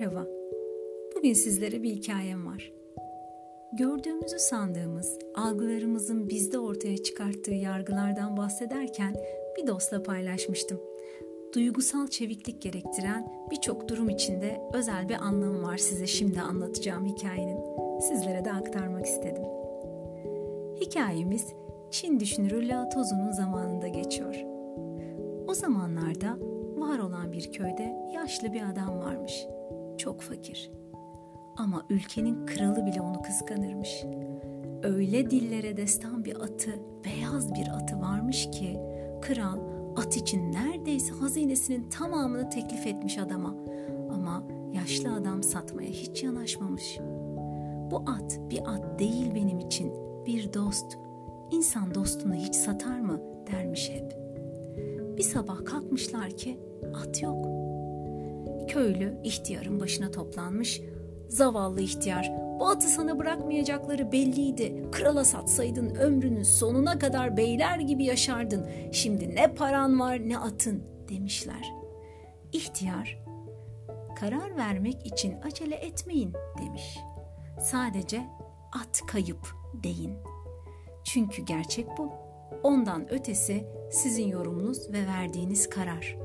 Merhaba. Bugün sizlere bir hikayem var. Gördüğümüzü sandığımız, algılarımızın bizde ortaya çıkarttığı yargılardan bahsederken bir dostla paylaşmıştım. Duygusal çeviklik gerektiren birçok durum içinde özel bir anlamı var size şimdi anlatacağım hikayenin. Sizlere de aktarmak istedim. Hikayemiz Çin düşünürü Lao Tzu'nun zamanında geçiyor. O zamanlarda var olan bir köyde yaşlı bir adam varmış. Çok fakir. Ama ülkenin kralı bile onu kıskanırmış. Öyle dillere destan bir atı, beyaz bir atı varmış ki kral at için neredeyse hazinesinin tamamını teklif etmiş adama. Ama yaşlı adam satmaya hiç yanaşmamış. Bu at bir at değil benim için, bir dost. İnsan dostunu hiç satar mı dermiş hep. Bir sabah kalkmışlar ki at yok. Köylü ihtiyarın başına toplanmış. Zavallı ihtiyar, bu atı sana bırakmayacakları belliydi. Krala satsaydın ömrünün sonuna kadar beyler gibi yaşardın. Şimdi ne paran var ne atın demişler. İhtiyar, karar vermek için acele etmeyin demiş. Sadece at kayıp deyin. Çünkü gerçek bu. Ondan ötesi sizin yorumunuz ve verdiğiniz karar.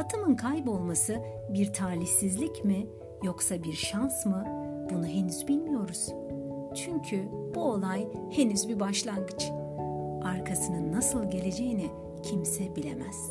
Atımın kaybolması bir talihsizlik mi yoksa bir şans mı? Bunu henüz bilmiyoruz. Çünkü bu olay henüz bir başlangıç. Arkasının nasıl geleceğini kimse bilemez.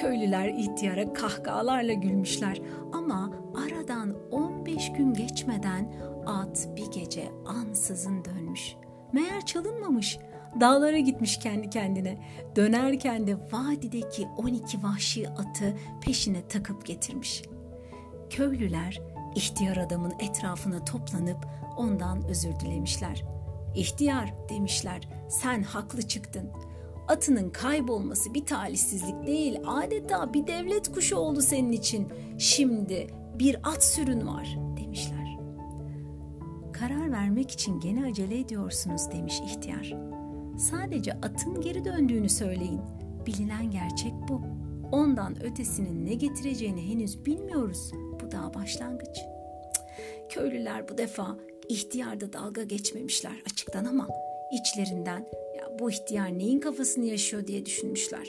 Köylüler ihtiyara kahkahalarla gülmüşler ama aradan 15 gün geçmeden at bir gece ansızın dönmüş. Meğer çalınmamış. Dağlara gitmiş kendi kendine. Dönerken de vadideki 12 vahşi atı peşine takıp getirmiş. Köylüler ihtiyar adamın etrafına toplanıp ondan özür dilemişler. İhtiyar demişler sen haklı çıktın. Atının kaybolması bir talihsizlik değil adeta bir devlet kuşu oldu senin için. Şimdi bir at sürün var demişler. Karar vermek için gene acele ediyorsunuz demiş ihtiyar. Sadece atın geri döndüğünü söyleyin. Bilinen gerçek bu. Ondan ötesinin ne getireceğini henüz bilmiyoruz. Bu daha başlangıç. Köylüler bu defa ihtiyarda dalga geçmemişler açıktan ama içlerinden ya bu ihtiyar neyin kafasını yaşıyor diye düşünmüşler.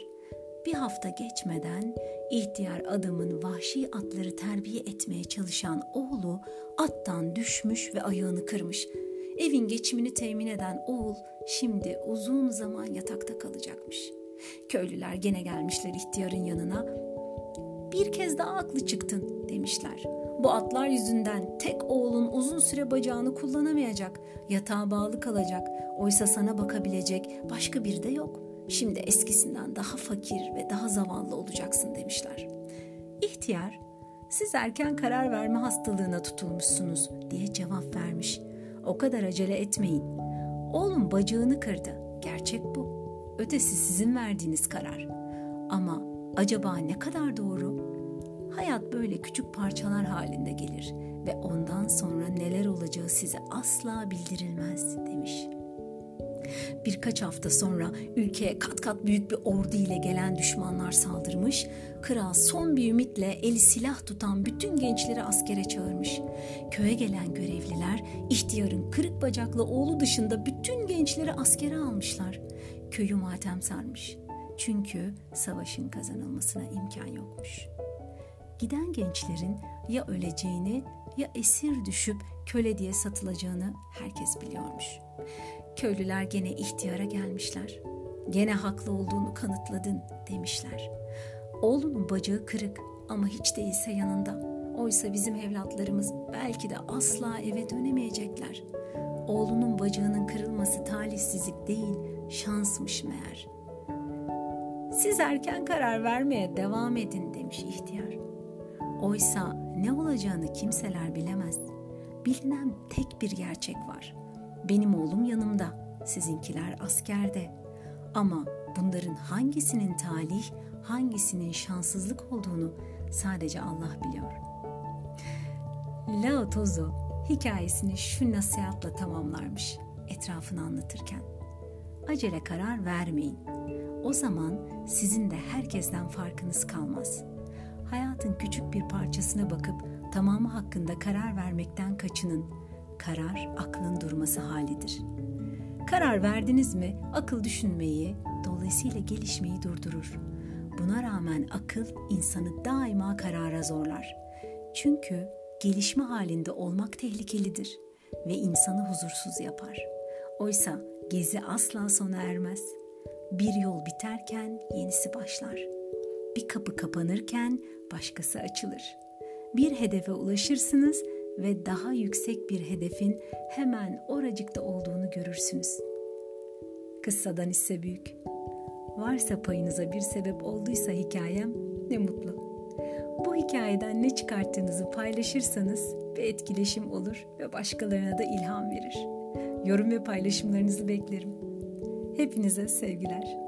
Bir hafta geçmeden ihtiyar adamın vahşi atları terbiye etmeye çalışan oğlu attan düşmüş ve ayağını kırmış. Evin geçimini temin eden oğul şimdi uzun zaman yatakta kalacakmış. Köylüler gene gelmişler ihtiyarın yanına. Bir kez daha aklı çıktın demişler. Bu atlar yüzünden tek oğlun uzun süre bacağını kullanamayacak, yatağa bağlı kalacak. Oysa sana bakabilecek başka bir de yok. Şimdi eskisinden daha fakir ve daha zavallı olacaksın demişler. İhtiyar, siz erken karar verme hastalığına tutulmuşsunuz diye cevap vermiş. O kadar acele etmeyin. Oğlum bacağını kırdı. Gerçek bu. Ötesi sizin verdiğiniz karar. Ama acaba ne kadar doğru? Hayat böyle küçük parçalar halinde gelir ve ondan sonra neler olacağı size asla bildirilmez demiş. Birkaç hafta sonra ülkeye kat kat büyük bir ordu ile gelen düşmanlar saldırmış, kral son bir ümitle eli silah tutan bütün gençleri askere çağırmış. Köye gelen görevliler ihtiyarın kırık bacaklı oğlu dışında bütün gençleri askere almışlar. Köyü matem sarmış. Çünkü savaşın kazanılmasına imkan yokmuş. Giden gençlerin ya öleceğini ya esir düşüp köle diye satılacağını herkes biliyormuş. Köylüler gene ihtiyara gelmişler. Gene haklı olduğunu kanıtladın demişler. Oğlunun bacağı kırık ama hiç değilse yanında. Oysa bizim evlatlarımız belki de asla eve dönemeyecekler. Oğlunun bacağının kırılması talihsizlik değil, şansmış meğer. Siz erken karar vermeye devam edin demiş ihtiyar. Oysa ne olacağını kimseler bilemez. Bilinen tek bir gerçek var. Benim oğlum yanımda, sizinkiler askerde. Ama bunların hangisinin talih, hangisinin şanssızlık olduğunu sadece Allah biliyor. Lao Tzu hikayesini şu nasihatla tamamlarmış etrafını anlatırken. Acele karar vermeyin. O zaman sizin de herkesten farkınız kalmaz. Hayatın küçük bir parçasına bakıp tamamı hakkında karar vermekten kaçının. Karar aklın durması halidir. Karar verdiniz mi akıl düşünmeyi, dolayısıyla gelişmeyi durdurur. Buna rağmen akıl insanı daima karara zorlar. Çünkü gelişme halinde olmak tehlikelidir ve insanı huzursuz yapar. Oysa gezi asla sona ermez. Bir yol biterken yenisi başlar. Bir kapı kapanırken başkası açılır. Bir hedefe ulaşırsınız ve daha yüksek bir hedefin hemen oracıkta olduğunu görürsünüz. Kıssadan ise büyük. Varsa payınıza bir sebep olduysa hikayem ne mutlu. Bu hikayeden ne çıkarttığınızı paylaşırsanız bir etkileşim olur ve başkalarına da ilham verir. Yorum ve paylaşımlarınızı beklerim. Hepinize sevgiler.